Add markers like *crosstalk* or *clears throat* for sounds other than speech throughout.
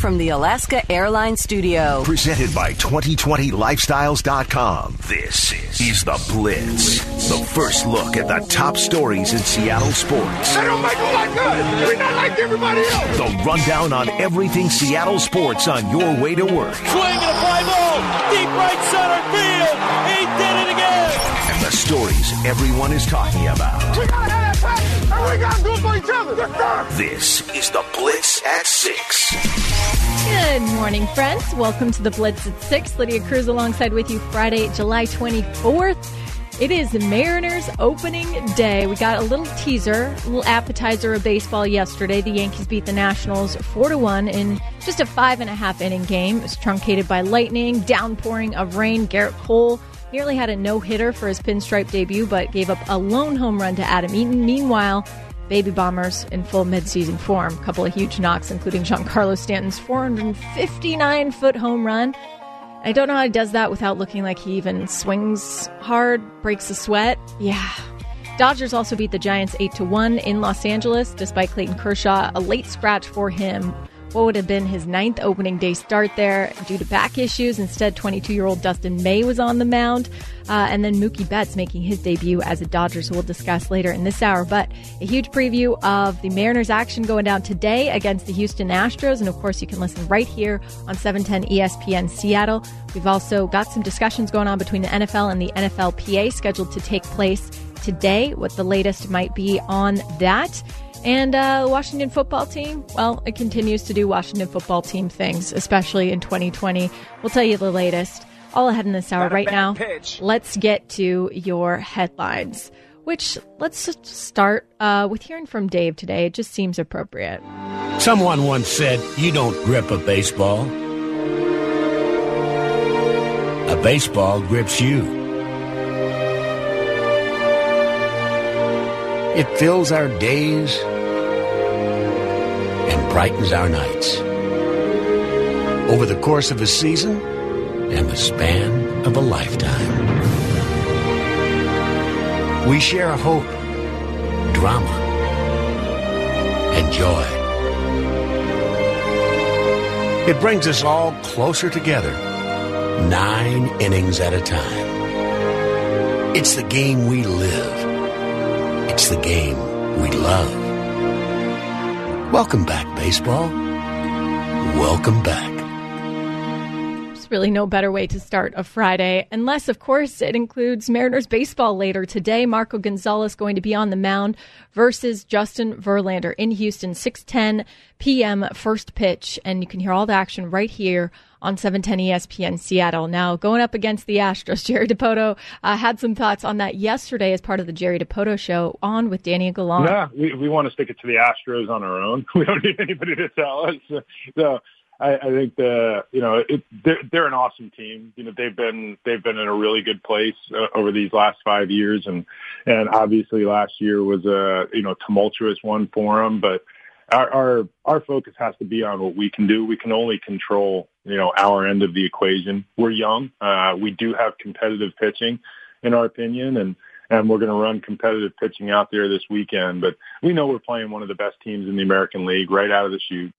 from the Alaska Airlines studio. Presented by 2020lifestyles.com. This is The Blitz. The first look at the top stories in Seattle sports. They don't make them like us. We're not like everybody else. The rundown on everything Seattle sports on your way to work. Swing and a fly ball. Deep right center field. He did it again. And the stories everyone is talking about. We gotta have that passion, and we gotta do for each other. Yes, sir. This is The Blitz at 6. Good morning, friends. Welcome to the Blitz at 6. Lydia Cruz alongside with you Friday, July 24th. It is Mariners opening day. We got a little teaser, a little appetizer of baseball yesterday. The Yankees beat the Nationals 4 to 1 in just a five and a half inning game. It was truncated by lightning, downpouring of rain. Gerrit Cole nearly had a no hitter for his pinstripe debut, but gave up a lone home run to Adam Eaton. Meanwhile, Baby Bombers in full midseason form. A couple of huge knocks, including Giancarlo Stanton's 459 foot home run. I don't know how he does that without looking like he even swings hard, breaks a sweat. Yeah. Dodgers also beat the Giants 8 to 1 in Los Angeles despite Clayton Kershaw, a late scratch for him. What would have been his ninth opening day start there due to back issues. Instead, 22 year old Dustin May was on the mound. Uh, and then Mookie Betts making his debut as a Dodgers, so we'll discuss later in this hour. But a huge preview of the Mariners action going down today against the Houston Astros. And of course, you can listen right here on 710 ESPN Seattle. We've also got some discussions going on between the NFL and the NFLPA scheduled to take place today, what the latest might be on that. And uh, Washington football team, well, it continues to do Washington football team things, especially in 2020. We'll tell you the latest all ahead in this hour Not right now. pitch. Let's get to your headlines, which let's just start uh, with hearing from Dave today. It just seems appropriate. Someone once said, You don't grip a baseball. A baseball grips you. It fills our days and brightens our nights. Over the course of a season and the span of a lifetime. We share hope, drama, and joy. It brings us all closer together, nine innings at a time. It's the game we live. It's the game we love. Welcome back, baseball. Welcome back. There's really no better way to start a Friday, unless, of course, it includes Mariners baseball later today. Marco Gonzales going to be on the mound versus Justin Verlander in Houston, 6:10 p.m. first pitch, and you can hear all the action right here on 710 ESPN Seattle. Now, going up against the Astros, *laughs* Jerry Dipoto uh, had some thoughts on that yesterday as part of the Jerry Dipoto show on with Danny Gallant. Yeah, we, we want to stick it to the Astros on our own. *laughs* We don't need anybody to tell us. So I, I think the you know it, they're, they're an awesome team. You know they've been they've been in a really good place uh, over these last five years, and and obviously last year was a you know tumultuous one for them, but. Our, our our focus has to be on what we can do. We can only control, you know, our end of the equation. We're young. Uh, we do have competitive pitching, in our opinion, and and we're going to run competitive pitching out there this weekend. But we know we're playing one of the best teams in the American League right out of the chute.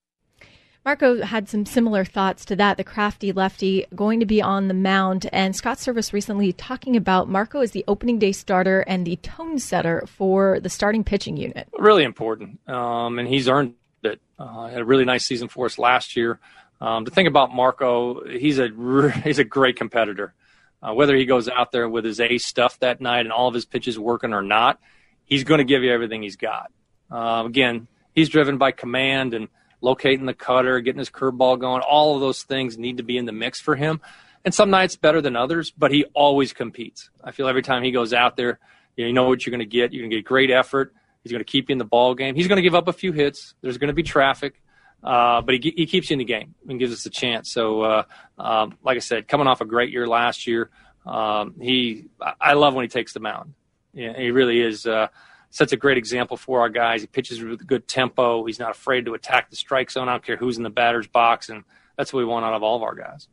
Marco had some similar thoughts to that. The crafty lefty going to be on the mound, and Scott Servais recently talking about Marco as the opening day starter and the tone setter for the starting pitching unit. really important, um, and he's earned it. Uh, had a really nice season for us last year. Um, the thing about Marco, he's a *laughs* he's a great competitor. Uh, whether he goes out there with his A stuff that night and all of his pitches working or not, he's going to give you everything he's got. Uh, again, he's driven by command and locating the cutter, getting his curveball going. All of those things need to be in the mix for him. And some nights better than others, but he always competes. I feel every time he goes out there, you know, what you're going to get. You're going to get great effort. He's going to keep you in the ball game. He's going to give up a few hits. There's going to be traffic, uh, but he, he keeps you in the game and gives us a chance. So, uh, um, like I said, coming off a great year last year, um, he I love when he takes the mound. Yeah, he really is. Uh, sets a great example for our guys. He pitches with good tempo. He's not afraid to attack the strike zone. I don't care who's in the batter's box, and that's what we want out of all of our guys.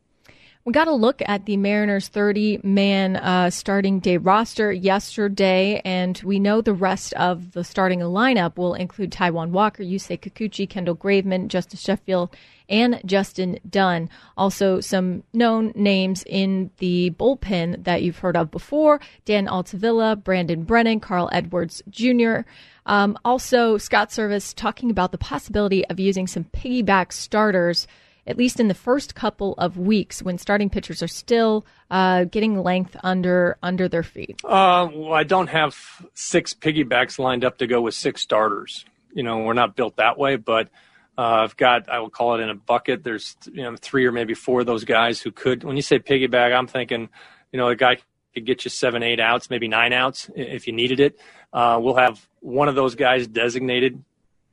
We got a look at the Mariners 30 man uh, starting day roster yesterday, and we know the rest of the starting lineup will include Taijuan Walker, Yusei Kikuchi, Kendall Graveman, Justus Sheffield, and Justin Dunn. Also, some known names in the bullpen that you've heard of before Dan Altavilla, Brandon Brennan, Carl Edwards Jr. Um, also, Scott Servais talking about the possibility of using some piggyback starters at least in the first couple of weeks when starting pitchers are still uh, getting length under under their feet? Uh, well, I don't have six piggybacks lined up to go with six starters. You know, we're not built that way, but uh, I've got I will call it in a bucket. There's you know three or maybe four of those guys who could. When you say piggyback, I'm thinking you know a guy could get you seven, eight outs, maybe nine outs if you needed it. Uh, we'll have one of those guys designated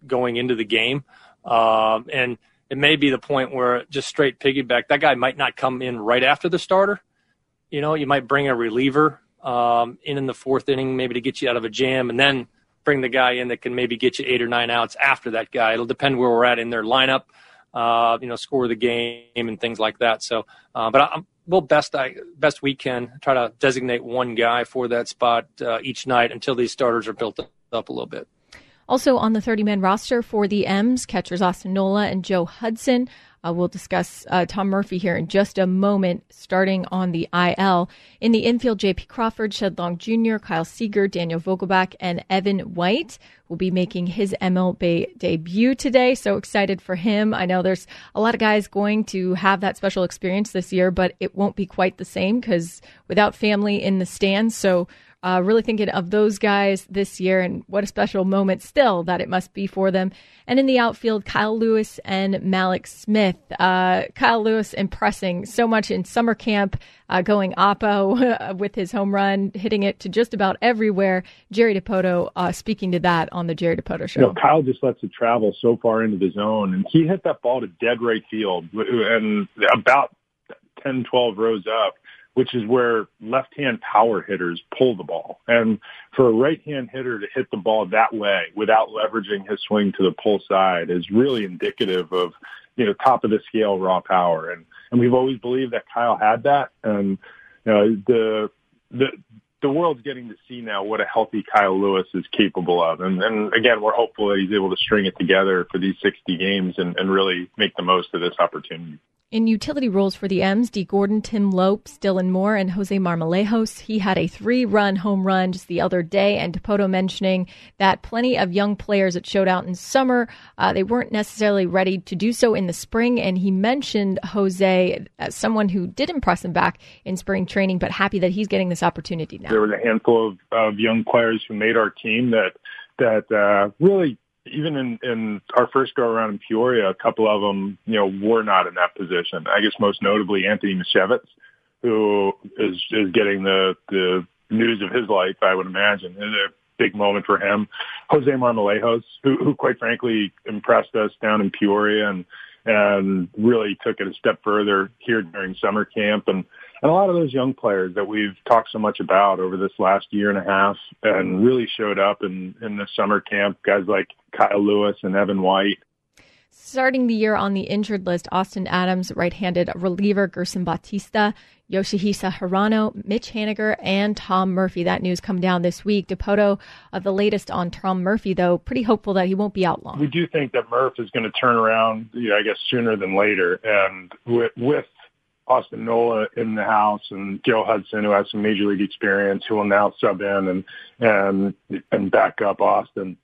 going into the game, um, and it may be the point where just straight piggyback, that guy might not come in right after the starter. You know, you might bring a reliever um, in in the fourth inning, maybe to get you out of a jam, and then bring the guy in that can maybe get you eight or nine outs after that guy. It'll depend where we're at in their lineup, uh, you know, score the game and things like that. So, uh, but I'm, we'll best I best we can try to designate one guy for that spot uh, each night until these starters are built up a little bit. Also on the 30 man roster for the M's, catchers Austin Nola and Joe Hudson. Uh, we'll discuss uh, Tom Murphy here in just a moment, starting on the IL. In the infield, J.P. Crawford, Shed Long Jr., Kyle Seager, Daniel Vogelbach, and Evan White will be making his MLB debut today. So excited for him. I know there's a lot of guys going to have that special experience this year, but it won't be quite the same because without family in the stands. So uh, really thinking of those guys this year and what a special moment still that it must be for them. And in the outfield, Kyle Lewis and Mallex Smith. Uh, Kyle Lewis impressing so much in summer camp, uh, going oppo *laughs* with his home run, hitting it to just about everywhere. Jerry Dipoto uh, speaking to that on the Jerry Dipoto show. You know, Kyle just lets it travel so far into the zone, and he hit that ball to dead right field and about 10, 12 rows up which is where left-hand power hitters pull the ball. And for a right-hand hitter to hit the ball that way without leveraging his swing to the pull side is really indicative of, you know, top of the scale raw power. And, and we've always believed that Kyle had that. And, you know, the, the, the world's getting to see now what a healthy Kyle Lewis is capable of. And, and again, we're hopeful that he's able to string it together for these 60 games and, and really make the most of this opportunity. In utility roles for the M's, Dee Gordon, Tim Lopes, Dylan Moore, and Jose Marmolejos. He had a three run home run just the other day, and Dipoto mentioning that plenty of young players that showed out in summer, uh, they weren't necessarily ready to do so in the spring. And he mentioned Jose as someone who did impress him back in spring training, but happy that he's getting this opportunity now. There was a handful of, of young players who made our team that that uh, really even in, in our first go around in Peoria, a couple of them, you know, were not in that position. I guess most notably Anthony Misiewicz, who is is getting the the news of his life, I would imagine. It's a big moment for him. Jose Marmolejos, who, who quite frankly impressed us down in Peoria and and really took it a step further here during summer camp and and a lot of those young players that we've talked so much about over this last year and a half and really showed up in, in the summer camp, guys like Kyle Lewis and Evan White. Starting the year on the injured list, Austin Adams, right-handed reliever Gerson Bautista, Yoshihisa Hirano, Mitch Haniger, and Tom Murphy. That news come down this week. Dipoto, uh, the latest on Tom Murphy, though, pretty hopeful that he won't be out long. We do think that Murph is going to turn around, you know, I guess, sooner than later. And with, with Austin Nola in the house and Joe Hudson, who has some major league experience, who will now sub in and and and back up Austin.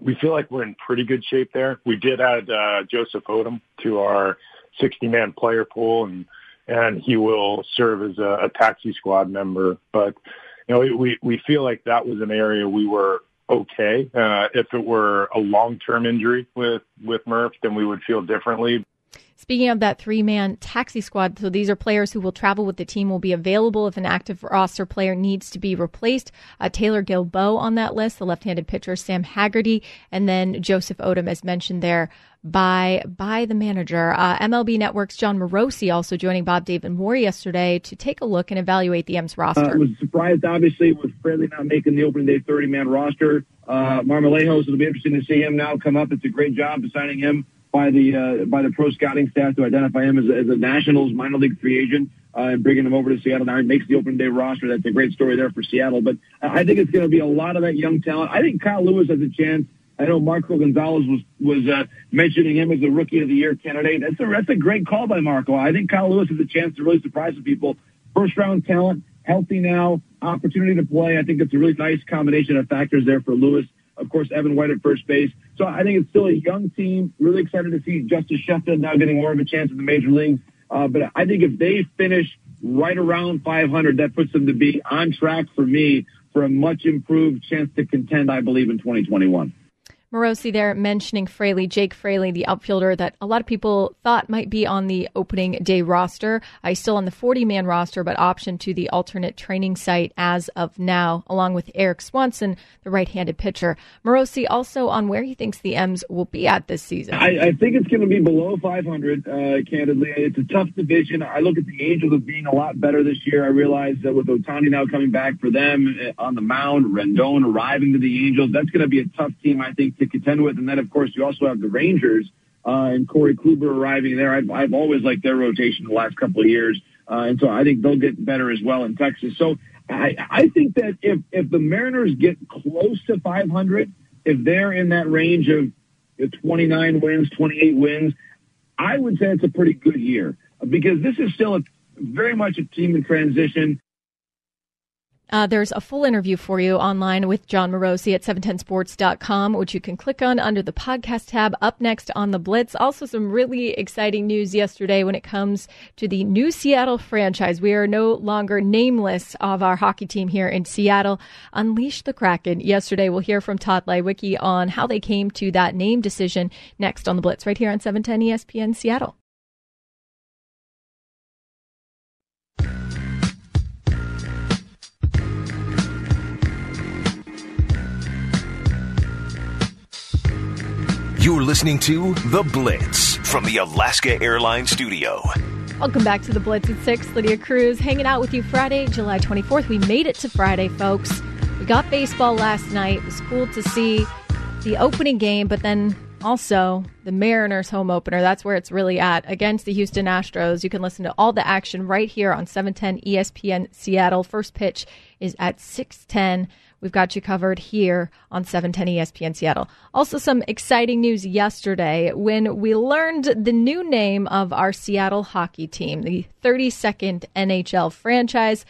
We feel like we're in pretty good shape there. We did add uh, Joseph Odom to our 60-man player pool, and and he will serve as a, a taxi squad member. But you know, we we feel like that was an area we were okay. Uh, if it were a long-term injury with with Murph, then we would feel differently. Speaking of that three man taxi squad, so these are players who will travel with the team, will be available if an active roster player needs to be replaced. Uh, Taylor Guilbeau on that list, the left handed pitcher Sam Haggerty, and then Joseph Odom, as mentioned there by by the manager. Uh, MLB Network's Jon Morosi also joining Bob David Moore yesterday to take a look and evaluate the M's roster. I uh, was surprised, obviously, with Fraley not making the opening day 30 man roster. Uh, Marmolejos, it'll be interesting to see him now come up. It's a great job signing him by the uh, by the pro scouting staff to identify him as, as a Nationals minor league free agent uh, and bringing him over to Seattle. Now he makes the opening day roster. That's a great story there for Seattle. But I think it's going to be a lot of that young talent. I think Kyle Lewis has a chance. I know Marco Gonzales was was uh, mentioning him as a rookie of the year candidate. That's a that's a great call by Marco. I think Kyle Lewis has a chance to really surprise some people. First round talent, healthy now, opportunity to play. I think it's a really nice combination of factors there for Lewis. Of course, Evan White at first base. So I think it's still a young team. Really excited to see Justus Sheffield now getting more of a chance in the major leagues. Uh, but I think if they finish right around 500, that puts them to be on track for me for a much improved chance to contend, I believe, in 2021. Morosi there mentioning Fraley, Jake Fraley, the outfielder that a lot of people thought might be on the opening day roster. Uh, still on the 40 man roster, but optioned to the alternate training site as of now, along with Eric Swanson, the right handed pitcher. Morosi also on where he thinks the M's will be at this season. I, I think it's going to be below 500, uh, candidly. It's a tough division. I look at the Angels as being a lot better this year. I realize that with Ohtani now coming back for them uh, on the mound, Rendon arriving to the Angels, that's going to be a tough team, I think, to contend with. And then, of course, you also have the Rangers uh, and Corey Kluber arriving there. I've, I've always liked their rotation the last couple of years. Uh, and so I think they'll get better as well in Texas. So I, I think that if, if the Mariners get close to 500, if they're in that range of 29 wins, 28 wins, I would say it's a pretty good year because this is still a, very much a team in transition. Uh, there's a full interview for you online with Jon Morosi at 710sports.com, which you can click on under the podcast tab up next on the Blitz. Also, some really exciting news yesterday when it comes to the new Seattle franchise. We are no longer nameless of our hockey team here in Seattle. Unleash the Kraken. Yesterday, we'll hear from Tod Leiweke on how they came to that name decision next on the Blitz right here on 710 ESPN Seattle. You're listening to The Blitz from the Alaska Airlines Studio. Welcome back to the Blitz at 6. Lydia Cruz hanging out with you Friday, July 24th. We made it to Friday, folks. We got baseball last night. It was cool to see the opening game, but then also the Mariners home opener. That's where it's really at against the Houston Astros. You can listen to all the action right here on 710 ESPN Seattle. First pitch is at 610. We've got you covered here on 710 ESPN Seattle. Also, some exciting news yesterday when we learned the new name of our Seattle hockey team, the 32nd NHL franchise.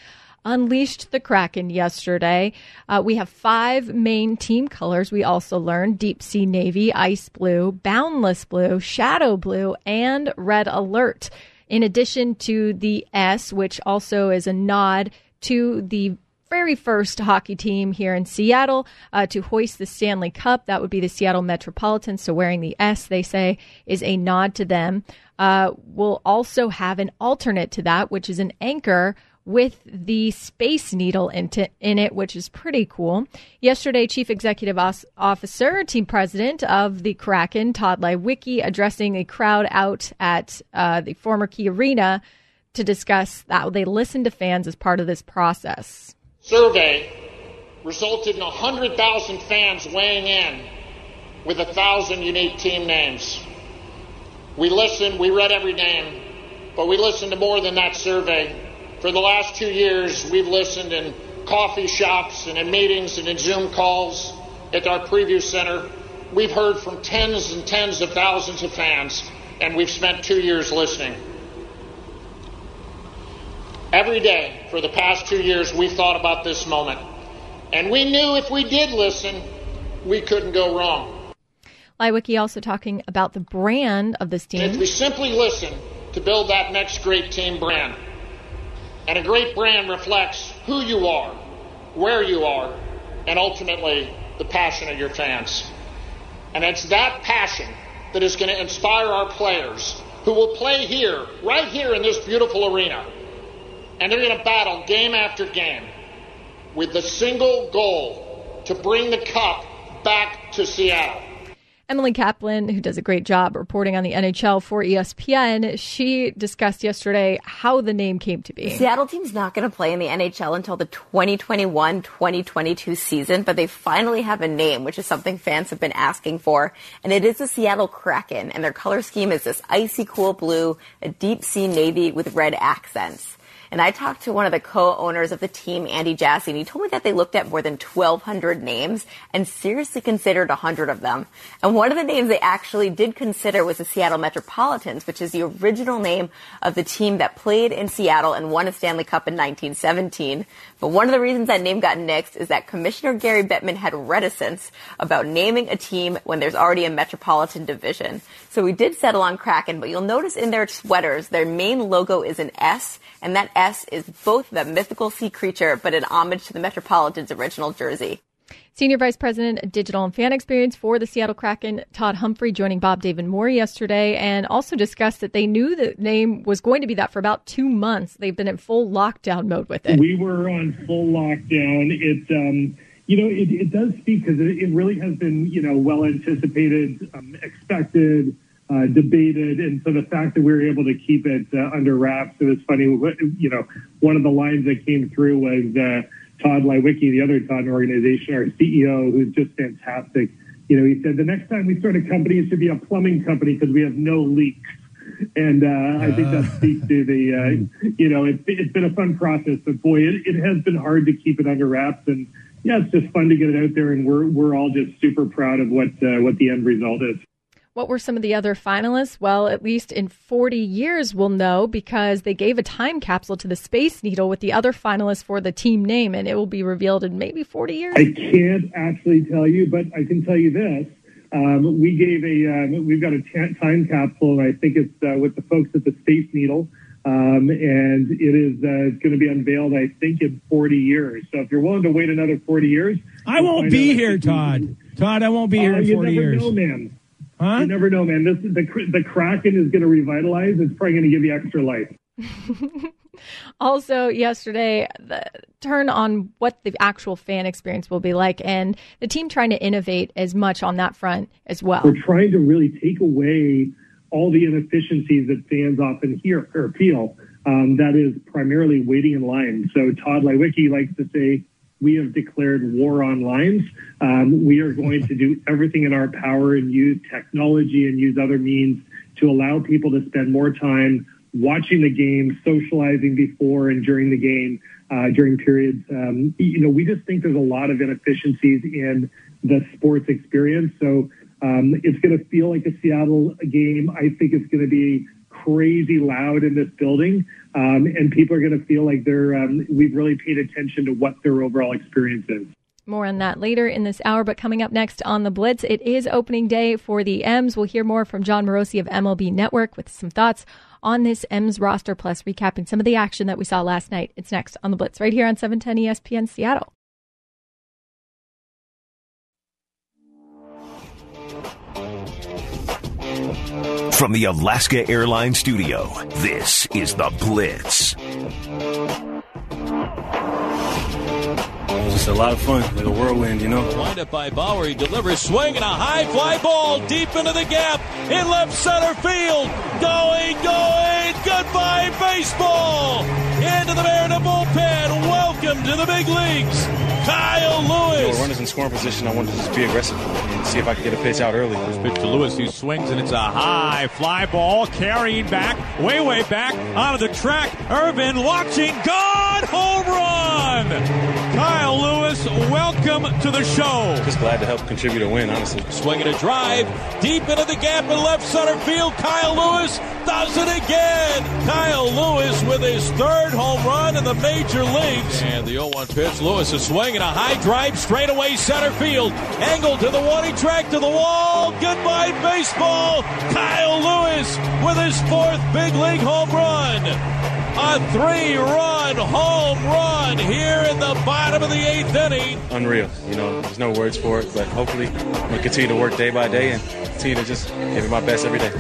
Unleashed the Kraken yesterday. Uh, we have five main team colors. We also learned deep sea navy, ice blue, boundless blue, shadow blue, and red alert. In addition to the S, which also is a nod to the very first hockey team here in Seattle uh, to hoist the Stanley Cup. That would be the Seattle Metropolitans. So wearing the S, they say, is a nod to them. Uh, we'll also have an alternate to that, which is an anchor with the Space Needle in, t- in it, which is pretty cool. Yesterday, Chief Executive Os- Officer, Team President of the Kraken, Tod Leiweke, addressing a crowd out at uh, the former Key Arena to discuss that they listened to fans as part of this process survey resulted in 100,000 fans weighing in with 1,000 unique team names. We listened, we read every name, but we listened to more than that survey. For the last two years, we've listened in coffee shops and in meetings and in Zoom calls at our preview center. We've heard from tens and tens of thousands of fans, and we've spent two years listening. Every day for the past two years, we've thought about this moment. And we knew if we did listen, we couldn't go wrong. Leiweke also talking about the brand of this team. If we simply listen to build that next great team brand, and a great brand reflects who you are, where you are, and ultimately the passion of your fans. And it's that passion that is going to inspire our players who will play here, right here in this beautiful arena and they're going to battle game after game with the single goal to bring the cup back to Seattle. Emily Kaplan, who does a great job reporting on the NHL for ESPN, she discussed yesterday how the name came to be. The Seattle team's not going to play in the NHL until the 2021-2022 season, but they finally have a name, which is something fans have been asking for, and it is the Seattle Kraken, and their color scheme is this icy cool blue, a deep sea navy with red accents. And I talked to one of the co-owners of the team, Andy Jassy, and he told me that they looked at more than 1,200 names and seriously considered 100 of them. And one of the names they actually did consider was the Seattle Metropolitans, which is the original name of the team that played in Seattle and won a Stanley Cup in 1917. But one of the reasons that name got nixed is that Commissioner Gary Bettman had reticence about naming a team when there's already a Metropolitan division. So we did settle on Kraken, but you'll notice in their sweaters, their main logo is an S, and that S is both the mythical sea creature, but an homage to the Metropolitan's original jersey. Senior Vice President Digital and Fan Experience for the Seattle Kraken, Todd Humphrey, joining Bob David Moore yesterday, and also discussed that they knew the name was going to be that for about two months. They've been in full lockdown mode with it. We were on full lockdown. It, um, you know, it, it does speak because it, it, really has been, you know, well anticipated, um, expected uh, debated, and so the fact that we were able to keep it uh, under wraps, it was funny. You know, one of the lines that came through was uh, Tod Leiweke, the other Todd organization, our CEO, who's just fantastic. You know, he said the next time we start a company, it should be a plumbing company because we have no leaks. And uh, I think that speaks to the, *laughs* you know, it, it's been a fun process, but boy, it, it has been hard to keep it under wraps. And yeah, it's just fun to get it out there, and we're we're all just super proud of what uh, what the end result is. What were some of the other finalists? Well, at least in 40 years, we'll know because they gave a time capsule to the Space Needle with the other finalists for the team name, and it will be revealed in maybe 40 years. I can't actually tell you, but I can tell you this. Um, we gave a, um, we've got a t- time capsule, and I think it's uh, with the folks at the Space Needle. Um, and it is uh, going to be unveiled, I think, in 40 years. So if you're willing to wait another 40 years, I won't be here, Todd. Todd, I won't be here uh, in 40 years. Know, man. Huh? You never know, man. This is the the Kraken is going to revitalize. It's probably going to give you extra life. *laughs* also, yesterday, the turn on what the actual fan experience will be like, and the team trying to innovate as much on that front as well. We're trying to really take away all the inefficiencies that fans often hear or feel. Um, that is primarily waiting in line. So Tod Leiweke likes to say, we have declared war on lines. Um, we are going to do everything in our power and use technology and use other means to allow people to spend more time watching the game, socializing before and during the game, uh, during periods. Um, you know, we just think there's a lot of inefficiencies in the sports experience. So um, it's going to feel like a Seattle game. I think it's going to be crazy loud in this building, um, and people are going to feel like they're um, we've really paid attention to what their overall experience is. More on that later in this hour, but coming up next on the Blitz, it is opening day for the M's. We'll hear more from Jon Morosi of MLB Network with some thoughts on this M's roster, plus recapping some of the action that we saw last night. It's next on the Blitz, right here on 710 ESPN Seattle. From the Alaska Airlines Studio, this is The Blitz. Just a lot of fun, like a whirlwind, you know. Wind up by Bauer. He delivers, swing, and a high fly ball deep into the gap in left center field. Going, going, goodbye baseball. Into the Mariner bullpen. Welcome to the big leagues. Kyle Lewis. You runners in scoring position. I wanted to just be aggressive and see if I could get a pitch out early. First pitch to Lewis, who swings, and it's a high fly ball carrying back, way, way back onto the track. Irvin watching, gone, home run. Kyle Lewis, welcome to the show. Just glad to help contribute a win, honestly. Swinging a drive deep into the gap in left center field. Kyle Lewis does it again. Kyle Lewis with his third home run in the major leagues. And the 0-1 pitch. Lewis is swinging a high drive straight away center field. Angle to the warning track to the wall. Goodbye baseball. Kyle Lewis with his fourth big league home run. A three run home run here in the bottom of the eighth inning. Unreal. You know, there's no words for it, but hopefully I'm going to continue to work day by day and continue to just give it my best every day.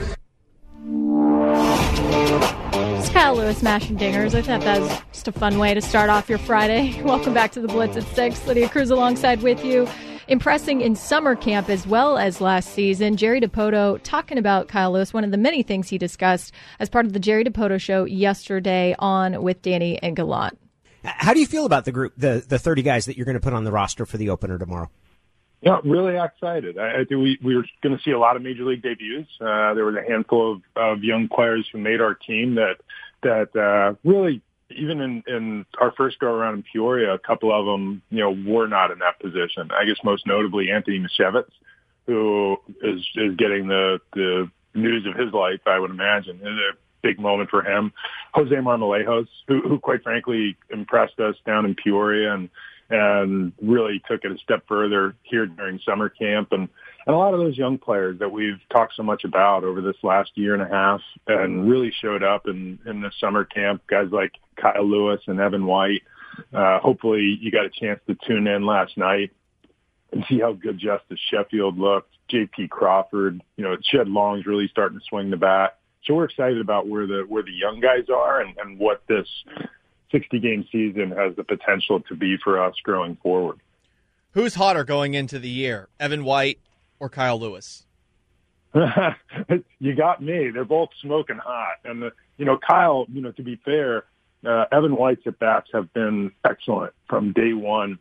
It's Kyle Lewis mashing dingers. I thought that was just a fun way to start off your Friday. *laughs* Welcome back to the Blitz at 6. Lydia Cruz alongside with you. Impressing in summer camp as well as last season. Jerry Dipoto talking about Kyle Lewis, one of the many things he discussed as part of the Jerry Dipoto show yesterday on with Danny and Gallant. How do you feel about the group, the the 30 guys that you're going to put on the roster for the opener tomorrow? Yeah, really excited. I, I think we, we were going to see a lot of major league debuts. Uh, there was a handful of, of young players who made our team that that uh, really, even in, in our first go around in Peoria, a couple of them, you know, were not in that position. I guess most notably Anthony Misiewicz, who is is getting the the news of his life. I would imagine. It's a big moment for him. Jose Marmolejos, who, who quite frankly impressed us down in Peoria and and really took it a step further here during summer camp and and a lot of those young players that we've talked so much about over this last year and a half and really showed up in in the summer camp guys like Kyle Lewis and Evan White uh hopefully you got a chance to tune in last night and see how good Justus Sheffield looked JP Crawford you know Shed Long's really starting to swing the bat so we're excited about where the where the young guys are and, and what this 60 game season has the potential to be for us growing forward. Who's hotter going into the year, Evan White or Kyle Lewis? *laughs* you got me. They're both smoking hot, and the, you know Kyle. You know to be fair, uh, Evan White's at bats have been excellent from day one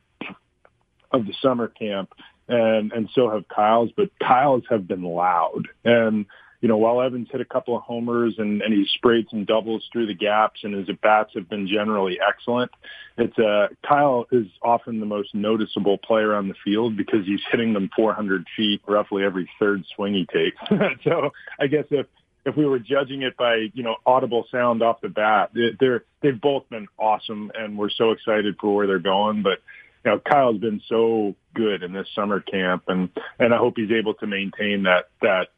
of the summer camp, and and so have Kyle's. But Kyle's have been loud, and you know, while Evans hit a couple of homers and, and he sprayed some doubles through the gaps and his at bats have been generally excellent, it's uh, Kyle is often the most noticeable player on the field because he's hitting them 400 feet roughly every third swing he takes. *laughs* so I guess if if we were judging it by you know audible sound off the bat, they're they've both been awesome and we're so excited for where they're going. But you know, Kyle's been so good in this summer camp, and and I hope he's able to maintain that that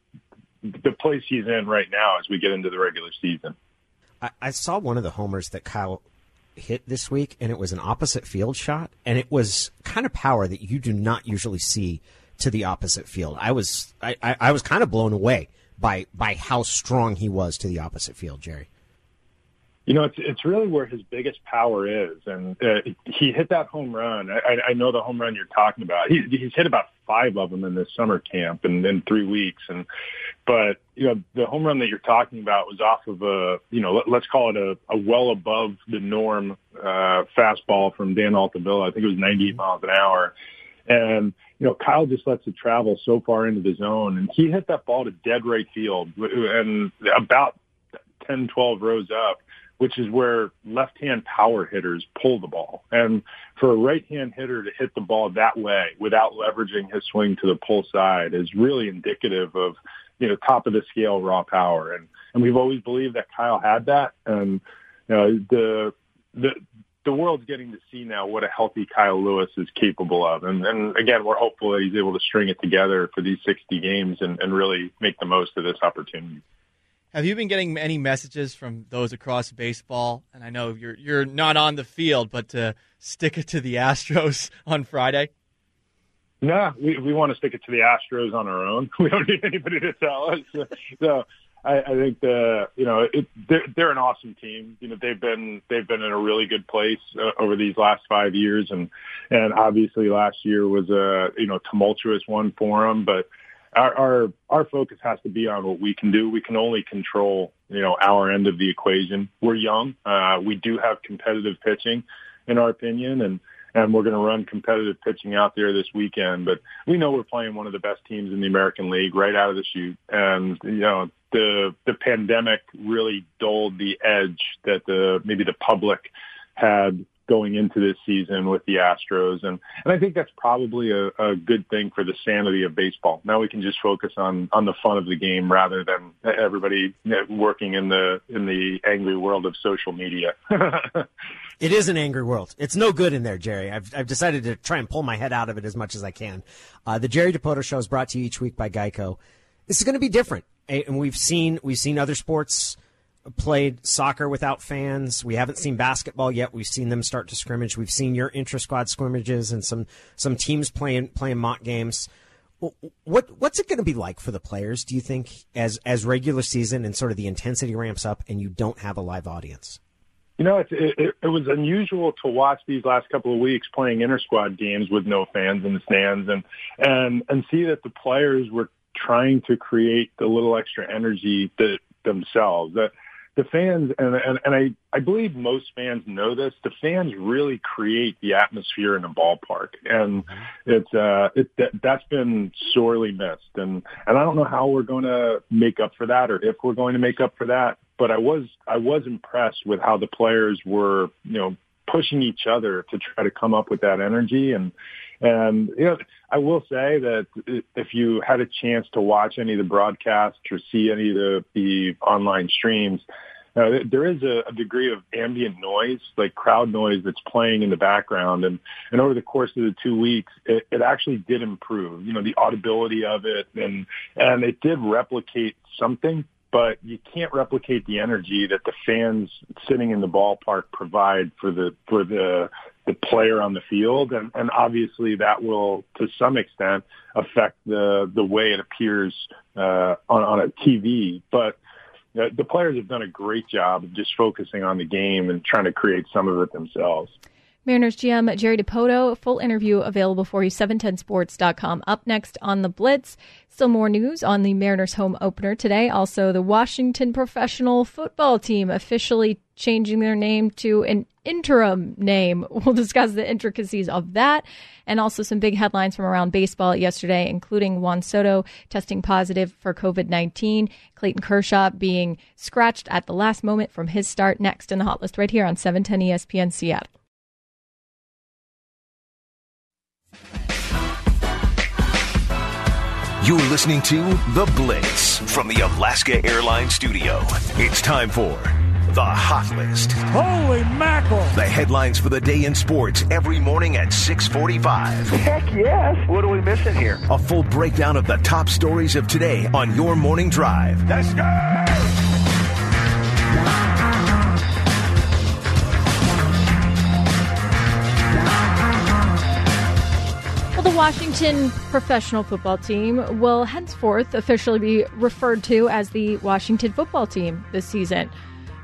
the place he's in right now as we get into the regular season. I, I saw one of the homers that Kyle hit this week, and it was an opposite field shot, and it was kind of power that you do not usually see to the opposite field. I was I, I, I was kind of blown away by by how strong he was to the opposite field, Jerry. You know, it's it's really where his biggest power is, and uh, he hit that home run. I, I know the home run you're talking about. He, he's hit about five of them in this summer camp and in three weeks, and but you know the home run that you're talking about was off of a you know let, let's call it a, a well above the norm uh, fastball from Dan Altavilla. I think it was 98 miles an hour, and you know Kyle just lets it travel so far into the zone, and he hit that ball to dead right field and about 10, 12 rows up which is where left-hand power hitters pull the ball. And for a right-hand hitter to hit the ball that way without leveraging his swing to the pull side is really indicative of, you know, top of the scale raw power. And, and we've always believed that Kyle had that. And, you know, the, the, the world's getting to see now what a healthy Kyle Lewis is capable of. And, and again, we're hopeful that he's able to string it together for these 60 games and, and really make the most of this opportunity. Have you been getting any messages from those across baseball? And I know you're you're not on the field, but to stick it to the Astros *laughs* on Friday. No, we we want to stick it to the Astros on our own. *laughs* We don't need anybody to tell us. *laughs* So I, I think the you know it, they're they're an awesome team. You know they've been they've been in a really good place uh, over these last five years, and and obviously last year was a you know tumultuous one for them, but our, our our focus has to be on what we can do. We can only control, you know, our end of the equation. We're young. Uh, we do have competitive pitching, in our opinion, and and we're going to run competitive pitching out there this weekend. But we know we're playing one of the best teams in the American League right out of the chute, and you know the the pandemic really dulled the edge that the maybe the public had going into this season with the Astros. And, and I think that's probably a, a good thing for the sanity of baseball. Now we can just focus on, on the fun of the game rather than everybody working in the, in the angry world of social media. *laughs* it is an angry world. It's no good in there, Jerry. I've, I've decided to try and pull my head out of it as much as I can. Uh, the Jerry Dipoto show is brought to you each week by Geico. This is going to be different. And we've seen, we've seen other sports, played soccer without fans. We haven't seen basketball yet. We've seen them start to scrimmage. We've seen your intra squad scrimmages and some some teams playing playing mock games. What what's it going to be like for the players? Do you think as as regular season and sort of the intensity ramps up and you don't have a live audience? You know, it, it, it was unusual to watch these last couple of weeks playing inter squad games with no fans in the stands, and and and see that the players were trying to create the little extra energy that themselves. That the fans and and, and I I believe most fans know this. The fans really create the atmosphere in a ballpark, and it's uh it that, that's been sorely missed. And and I don't know how we're going to make up for that, or if we're going to make up for that. But I was I was impressed with how the players were you know pushing each other to try to come up with that energy and and you know, I will say that if you had a chance to watch any of the broadcasts or see any of the, the online streams, uh, there is a, a degree of ambient noise, like crowd noise that's playing in the background. And, and over the course of the two weeks, it, it actually did improve, you know, the audibility of it and, and it did replicate something, but you can't replicate the energy that the fans sitting in the ballpark provide for the, for the, the player on the field, and, and obviously that will, to some extent, affect the the way it appears uh, on on a TV. But uh, the players have done a great job of just focusing on the game and trying to create some of it themselves. Mariners GM Jerry Dipoto, full interview available for you, 710sports.com. Up next on the Blitz, still more news on the Mariners home opener today. Also, the Washington professional football team officially changing their name to an interim name. *laughs* We'll discuss the intricacies of that and also some big headlines from around baseball yesterday, including Juan Soto testing positive for COVID 19, Clayton Kershaw being scratched at the last moment from his start next in the hot list right here on 710 ESPN Seattle. You're listening to The Blitz from the Alaska Airlines Studio. It's time for The Hot List. Holy mackerel! The headlines for the day in sports every morning at 645. Heck yes! What are we missing here? A full breakdown of the top stories of today on your morning drive. Let's go! Washington professional football team will henceforth officially be referred to as the Washington football team this season.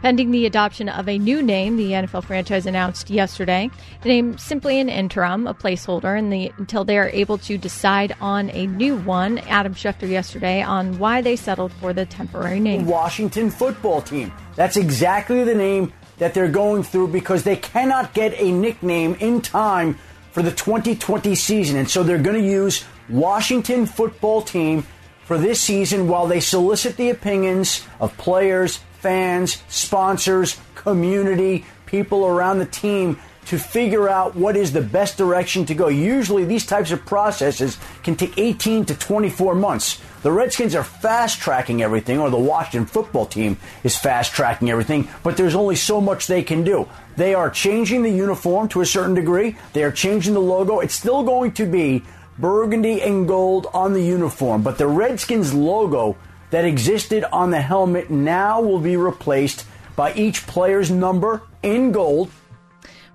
Pending the adoption of a new name, the NFL franchise announced yesterday. The name simply an interim, a placeholder, the, until they are able to decide on a new one. Adam Schefter yesterday on why they settled for the temporary name. Washington football team. That's exactly the name that they're going through because they cannot get a nickname in time for the 2020 season. And so they're going to use Washington football team for this season while they solicit the opinions of players, fans, sponsors, community, people around the team to figure out what is the best direction to go. Usually these types of processes can take 18 to 24 months. The Redskins are fast tracking everything, or the Washington football team is fast tracking everything, but there's only so much they can do. They are changing the uniform to a certain degree. They are changing the logo. It's still going to be burgundy and gold on the uniform, but the Redskins logo that existed on the helmet now will be replaced by each player's number in gold.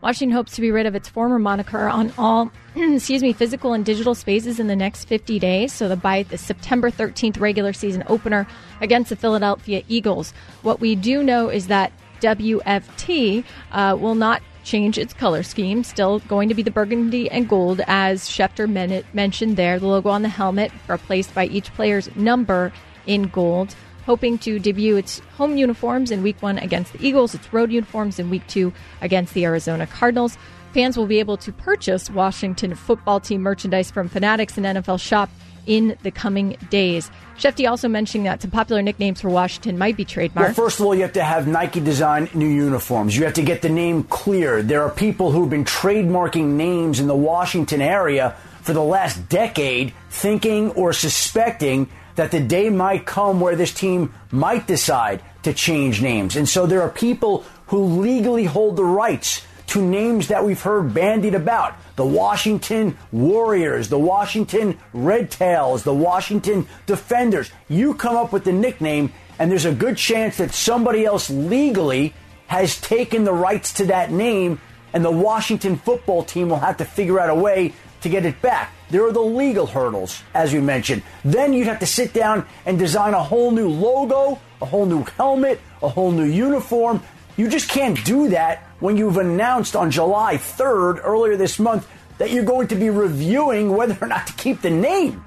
Washington hopes to be rid of its former moniker on all, *clears throat* excuse me, physical and digital spaces in the next 50 days. So the by the September 13th regular season opener against the Philadelphia Eagles. What we do know is that WFT uh, will not change its color scheme. Still going to be the burgundy and gold, as Schefter men- mentioned there. The logo on the helmet replaced by each player's number in gold. Hoping to debut its home uniforms in week one against the Eagles, its road uniforms in week two against the Arizona Cardinals. Fans will be able to purchase Washington football team merchandise from Fanatics and NFL Shop in the coming days. Shefty also mentioning that some popular nicknames for Washington might be trademarked. Well, first of all, you have to have Nike design new uniforms. You have to get the name clear. There are people who've been trademarking names in the Washington area for the last decade, thinking or suspecting that the day might come where this team might decide to change names. And so there are people who legally hold the rights to names that we've heard bandied about. The Washington Warriors, the Washington Red Tails, the Washington Defenders. You come up with the nickname, and there's a good chance that somebody else legally has taken the rights to that name, and the Washington football team will have to figure out a way to get it back. There are the legal hurdles, as you mentioned. Then you'd have to sit down and design a whole new logo, a whole new helmet, a whole new uniform. You just can't do that when you've announced on July 3rd, earlier this month, that you're going to be reviewing whether or not to keep the name.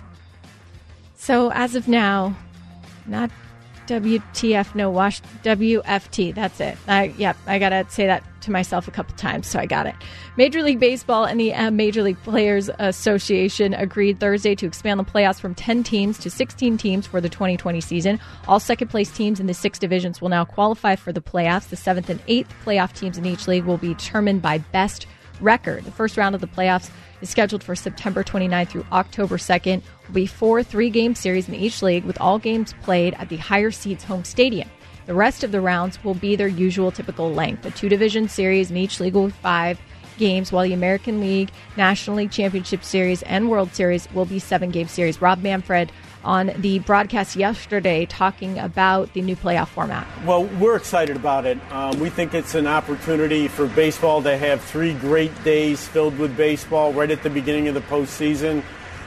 So as of now, not WTF, no wash, WFT. That's it. I, yep, I gotta say that to myself a couple times, so I got it. Major League Baseball and the uh, Major League Players Association agreed Thursday to expand the playoffs from 10 teams to 16 teams for the 2020 season. All second place teams in the six divisions will now qualify for the playoffs. The seventh and eighth playoff teams in each league will be determined by best record. The first round of the playoffs is scheduled for September 29th through October 2nd. Will be four three-game series in each league, with all games played at the higher seeds home stadium. The rest of the rounds will be their usual typical length. A two-division series in each league with five games, while the American League, National League Championship Series, and World Series will be seven-game series. Rob Manfred on the broadcast yesterday talking about the new playoff format. Well, we're excited about it. Um, we think it's an opportunity for baseball to have three great days filled with baseball right at the beginning of the postseason.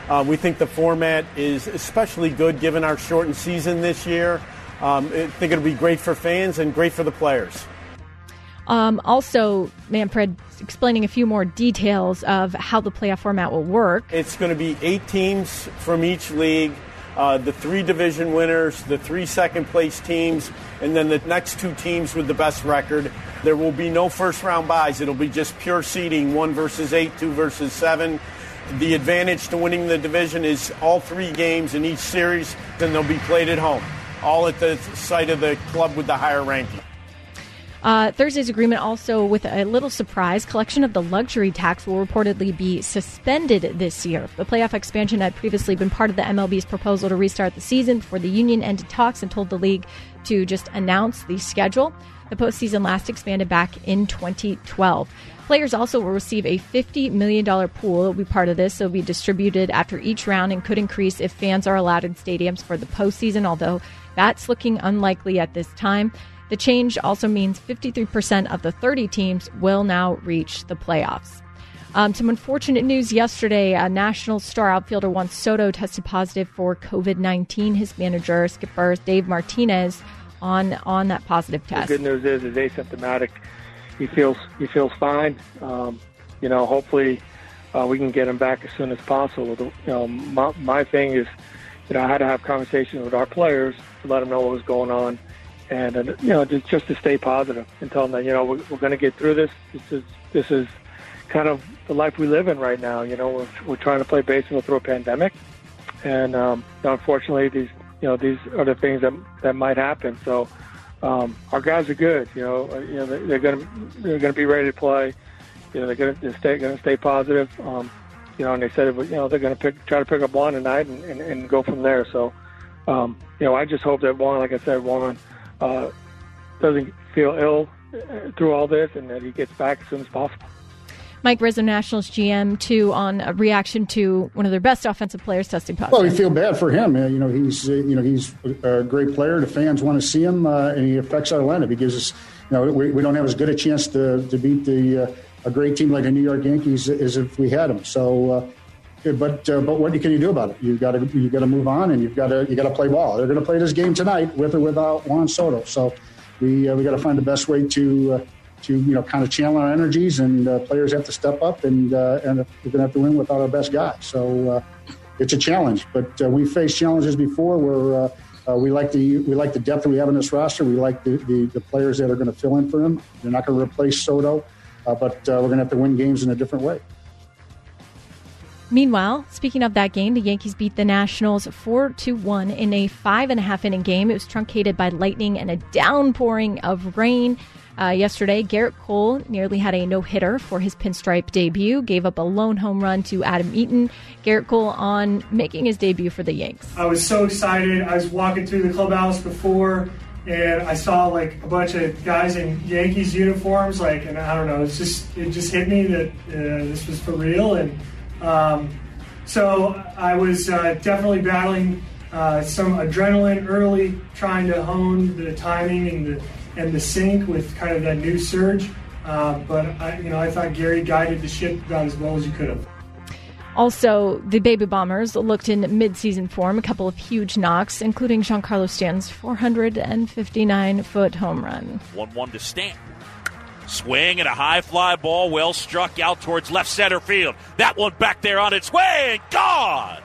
Uh, we think the format is especially good given our shortened season this year. Um, I think it'll be great for fans and great for the players. Um, also, Manfred explaining a few more details of how the playoff format will work. It's going to be eight teams from each league uh, the three division winners, the three second place teams, and then the next two teams with the best record. There will be no first round buys. It'll be just pure seeding, one versus eight, two versus seven. The advantage to winning the division is all three games in each series, then they'll be played at home, all at the site of the club with the higher ranking. Uh, Thursday's agreement also with a little surprise. Collection of the luxury tax will reportedly be suspended this year. The playoff expansion had previously been part of the MLB's proposal to restart the season before the union ended talks and told the league to just announce the schedule. The postseason last expanded back in 2012. Players also will receive a $50 million pool. It will be part of this. It will be distributed after each round and could increase if fans are allowed in stadiums for the postseason, although that's looking unlikely at this time. The change also means 53% of the 30 teams will now reach the playoffs. Um, some unfortunate news yesterday. A national star outfielder Juan Soto tested positive for COVID 19. His manager, skipper Dave Martinez, on on that positive test. The good news is, is asymptomatic. He feels he feels fine. Um, you know, hopefully uh, we can get him back as soon as possible. You know, my, my thing is, you know, I had to have conversations with our players let them know what was going on and uh, you know just, just to stay positive and tell them that you know we're, we're going to get through this. This is this is kind of the life we live in right now. You know, we're, we're trying to play baseball through a pandemic, and um, unfortunately, these you know these are the things that that might happen. So um, our guys are good. You know, uh, you know they're going to they're going to be ready to play. You know, they're going to stay going to stay positive. Um, you know, and they said you know they're going to pick try to pick up one tonight and, and, and go from there. So, um, you know, I just hope that Juan, like I said, Juan uh, doesn't feel ill uh, through all this and that he gets back as soon as possible. Mike Rizzo, Nationals GM, too, on a reaction to one of their best offensive players testing positive. Well, we feel bad for him. You know, he's uh, you know he's a great player. The fans want to see him, uh, and he affects our lineup. He gives us, you know, we, we don't have as good a chance to, to beat the uh, a great team like the New York Yankees as if we had him. So, uh, but uh, but what can you do about it? You got to you got to move on, and you've got to you got to play ball. They're going to play this game tonight with or without Juan Soto. So, we we got to find the best way to to you know kind of channel our energies, and uh, players have to step up, and uh, and we're going to have to win without our best guy. So uh, it's a challenge, but uh, we faced challenges before where. Uh, uh, we like the we like the depth that we have in this roster. We like the, the, the players that are going to fill in for him. They're not going to replace Soto, but we're going to have to win games in a different way. Meanwhile, speaking of that game, the Yankees beat the Nationals 4 to 1 in a five and a half inning game. It was truncated by lightning and a downpouring of rain. Uh, yesterday, Gerrit Cole nearly had a no hitter for his pinstripe debut, gave up a lone home run to Adam Eaton. Gerrit Cole on making his debut for the Yanks. I was so excited. I was walking through the clubhouse before and I saw like a bunch of guys in Yankees uniforms, like, and I don't know, it's just it just hit me that uh, this was for real, and um, so I was uh, definitely battling uh, some adrenaline early, trying to hone the timing and the and the sync with kind of that new surge. Uh, but I, you know, I thought Gary guided the ship about as well as he could have. Also, the Baby Bombers looked in midseason form, a couple of huge knocks, including Giancarlo Stanton's 459 foot home run. 1 1 to Stanton. Swing and a high fly ball, well struck out towards left center field. That one back there on its way gone.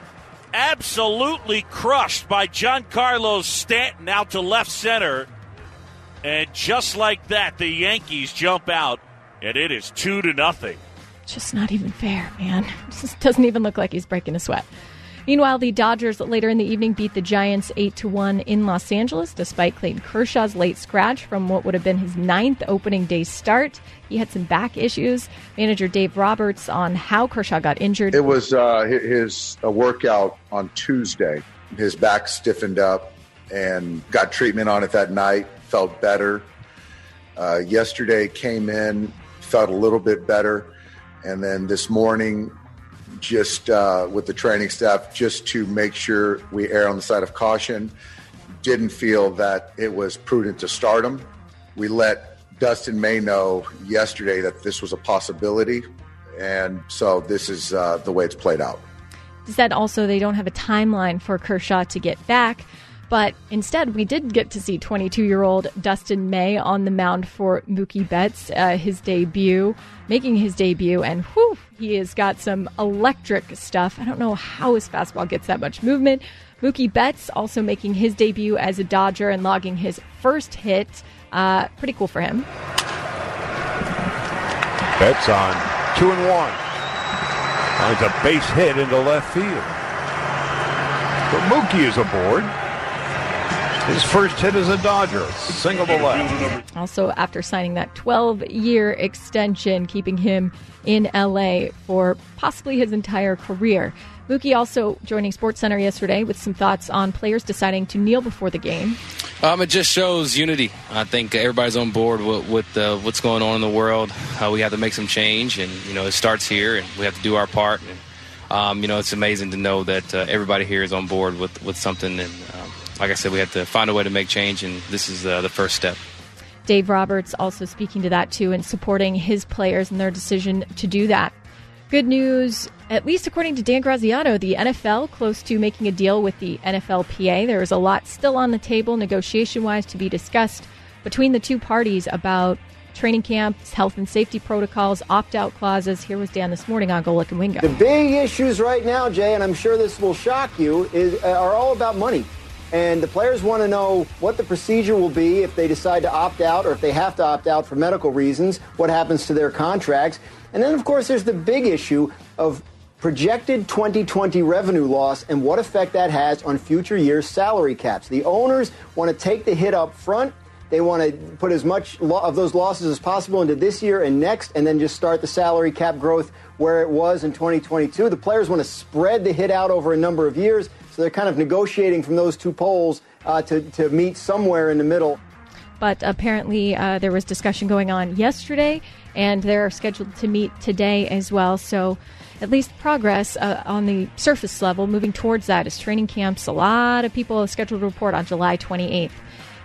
Absolutely crushed by Giancarlo Stanton out to left center. And just like that, the Yankees jump out, and it is two to nothing. Just not even fair, man. *laughs* Just doesn't even look like he's breaking a sweat. Meanwhile, the Dodgers later in the evening beat the Giants 8 to 1 in Los Angeles despite Clayton Kershaw's late scratch from what would have been his ninth opening day start. He had some back issues. Manager Dave Roberts on how Kershaw got injured. It was uh, his workout on Tuesday. His back stiffened up and got treatment on it that night. Felt better. Uh, yesterday came in, felt a little bit better, and then this morning just uh, with the training staff just to make sure we err on the side of caution. Didn't feel that it was prudent to start him. We let Dustin May know yesterday that this was a possibility, and so this is uh, the way it's played out. Said also they don't have a timeline for Kershaw to get back. But instead, we did get to see 22 year old Dustin May on the mound for Mookie Betts, uh, his debut, making his debut, and whew, he has got some electric stuff. I don't know how his fastball gets that much movement. Mookie Betts also making his debut as a Dodger and logging his first hit. Uh, pretty cool for him. Betts on two and one. Finds a base hit into left field. But Mookie is aboard. His first hit as a Dodger, single to left. Also, after signing that 12 year extension, keeping him in LA for possibly his entire career. Mookie also joining SportsCenter yesterday with some thoughts on players deciding to kneel before the game. Um, it just shows unity. I think everybody's on board with, with uh, what's going on in the world. Uh, we have to make some change, and you know it starts here, and we have to do our part. And um, you know it's amazing to know that uh, everybody here is on board with, with something, and like I said, we have to find a way to make change, and this is uh, the first step. Dave Roberts also speaking to that too and supporting his players and their decision to do that. Good news, at least according to Dan Graziano, the NFL close to making a deal with the NFLPA. There is a lot still on the table, negotiation wise, to be discussed between the two parties about training camps, health and safety protocols, opt out clauses. Here was Dan this morning on Golic and Wingo. The big issues right now, Jay, and I'm sure this will shock you, is, are all about money. And the players want to know what the procedure will be if they decide to opt out or if they have to opt out for medical reasons, what happens to their contracts. And then, of course, there's the big issue of projected 2020 revenue loss and what effect that has on future years' salary caps. The owners want to take the hit up front. They want to put as much of those losses as possible into this year and next, and then just start the salary cap growth where it was in 2022. The players want to spread the hit out over a number of years. So they're kind of negotiating from those two poles uh, to, to meet somewhere in the middle. But apparently, uh, there was discussion going on yesterday, and they're scheduled to meet today as well. So, at least progress uh, on the surface level moving towards that is training camps. A lot of people are scheduled to report on July 28th.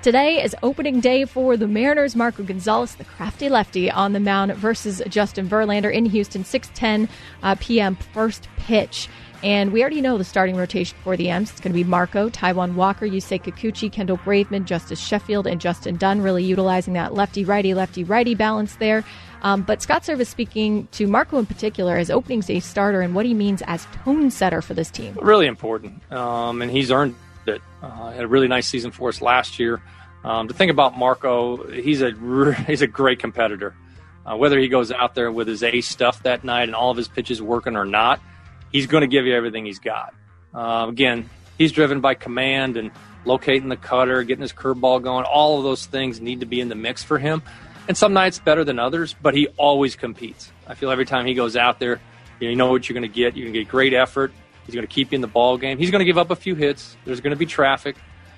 Today is opening day for the Mariners. Marco Gonzales, the crafty lefty, on the mound versus Justin Verlander in Houston, 6:10 uh, p.m. first pitch. And we already know the starting rotation for the M's. It's going to be Marco, Taijuan Walker, Yusei Kikuchi, Kendall Graveman, Justus Sheffield, and Justin Dunn, really utilizing that lefty righty, lefty righty balance there. Um, but Scott Servais speaking to Marco in particular as opening day starter and what he means as tone setter for this team. Really important. Um, and he's earned it. Uh, had a really nice season for us last year. Um, to think about Marco, he's a *laughs* he's a great competitor. Uh, whether he goes out there with his ace stuff that night and all of his pitches working or not, he's going to give you everything he's got. Uh, again, he's driven by command and locating the cutter, getting his curveball going. All of those things need to be in the mix for him. And some nights better than others, but he always competes. I feel every time he goes out there, you know what you're going to get. You're going to get great effort. He's going to keep you in the ball game. He's going to give up a few hits. There's going to be traffic,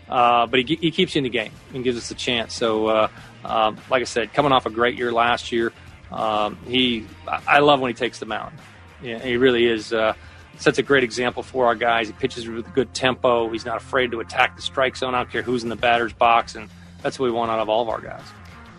uh, but he, he keeps you in the game and gives us a chance. So, uh, uh, like I said, coming off a great year last year, um, he I love when he takes the mound. Yeah, he really is. Uh, sets a great example for our guys. He pitches with good tempo. He's not afraid to attack the strike zone. I don't care who's in the batter's box, and that's what we want out of all of our guys.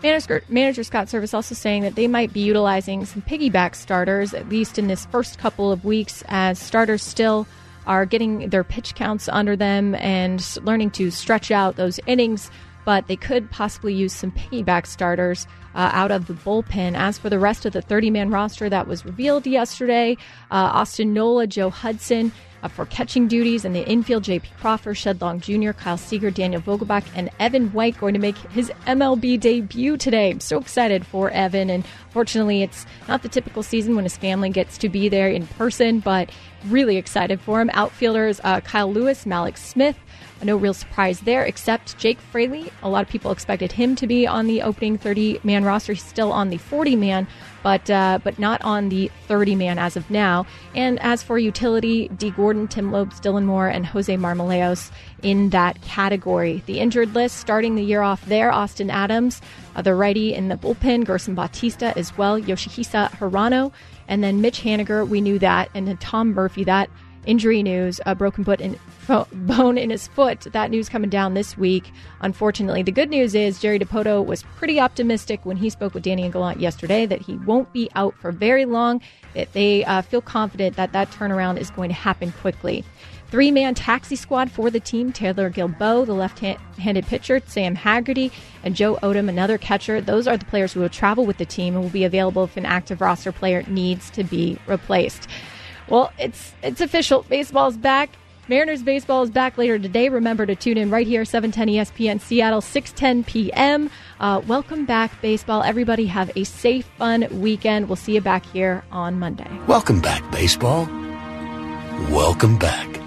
Manager, manager Scott Servais also saying that they might be utilizing some piggyback starters, at least in this first couple of weeks, as starters still are getting their pitch counts under them and learning to stretch out those innings. But they could possibly use some piggyback starters uh, out of the bullpen. As for the rest of the 30 man roster that was revealed yesterday, uh, Austin Nola, Joe Hudson, uh, for catching duties and the infield. J.P. Crawford, Shed Long Jr., Kyle Seager, Daniel Vogelbach, and Evan White going to make his MLB debut today. I'm so excited for Evan, and fortunately, it's not the typical season when his family gets to be there in person, but really excited for him. Outfielders uh, Kyle Lewis, Mallex Smith. No real surprise there, except Jake Fraley. A lot of people expected him to be on the opening 30 man roster. He's still on the 40 man, but uh, but not on the 30 man as of now. And as for utility, Dee Gordon, Tim Lopes, Dylan Moore, and Jose Marmolejos in that category. The injured list starting the year off there: Austin Adams, uh, the righty in the bullpen, Gerson Bautista as well, Yoshihisa Hirano, and then Mitch Haniger. We knew that, and then Tom Murphy. That injury news, a broken foot in, *laughs* bone in his foot. That news coming down this week. Unfortunately, the good news is Jerry Dipoto was pretty optimistic when he spoke with Danny and Gallant yesterday that he won't be out for very long. That they uh, feel confident that that turnaround is going to happen quickly. Three man taxi squad for the team Taylor Guilbeau, the left handed pitcher, Sam Haggerty, and Joe Odom, another catcher. Those are the players who will travel with the team and will be available if an active roster player needs to be replaced. Well, it's it's official. Baseball's back. Mariners baseball is back later today. Remember to tune in right here, 710 ESPN Seattle, 610 p.m. Uh, welcome back, baseball. Everybody have a safe, fun weekend. We'll see you back here on Monday. Welcome back, baseball. Welcome back.